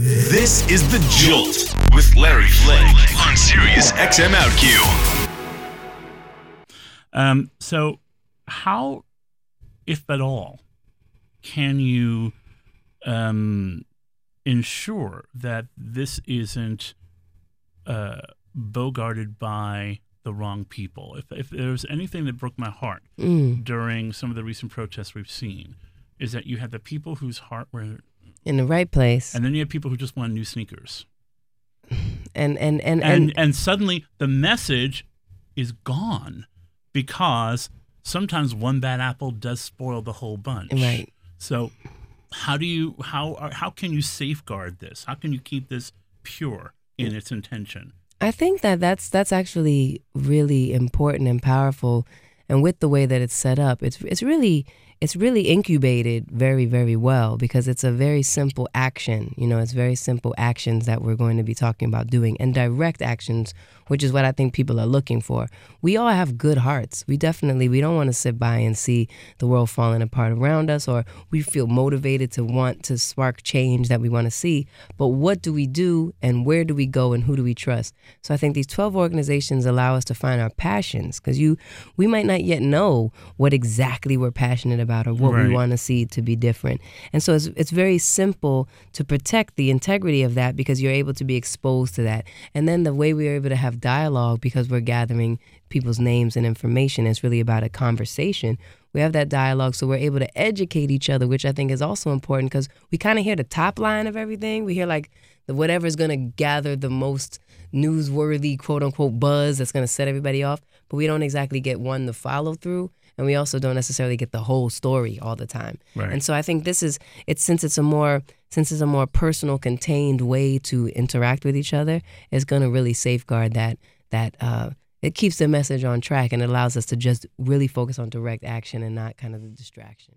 This is The Jolt with Larry Flick on Sirius XM OutQ. Um, so, how, if at all, can you um, ensure that this isn't uh, bogarted by the wrong people? If, if there's anything that broke my heart Mm. during some of the recent protests we've seen, is that you had the people whose heart were, In the right place. and then you have people who just want new sneakers. And and and, and and, and suddenly the message is gone because sometimes one bad apple does spoil the whole bunch. Right. So how do you how are- how can you safeguard this? How can you keep this pure in its intention? I think that that's that's actually really important and powerful. And with the way that it's set up, it's it's really it's really incubated very very well because it's a very simple action. You know, it's very simple actions that we're going to be talking about doing and direct actions, which is what I think people are looking for. We all have good hearts. We definitely we don't want to sit by and see the world falling apart around us or we feel motivated to want to spark change that we want to see. But what do we do and where do we go and who do we trust? So I think these 12 organizations allow us to find our passions because you we might not yet know what exactly we're passionate about or what Right. we want to see to be different. And so it's it's very simple to protect the integrity of that because you're able to be exposed to that. And then the way we are able to have dialogue because we're gathering people's names and information is really about a conversation. We have that dialogue so we're able to educate each other, which I think is also important because we kind of hear the top line of everything. We hear like the whatever's going to gather the most newsworthy quote unquote buzz that's going to set everybody off, but we don't exactly get one to follow through and we also don't necessarily get the whole story all the time. Right. And so I think this is it's since it's a more since it's a more personal contained way to interact with each other, it's going to really safeguard that that uh it keeps the message on track and allows us to just really focus on direct action and not kind of the distraction.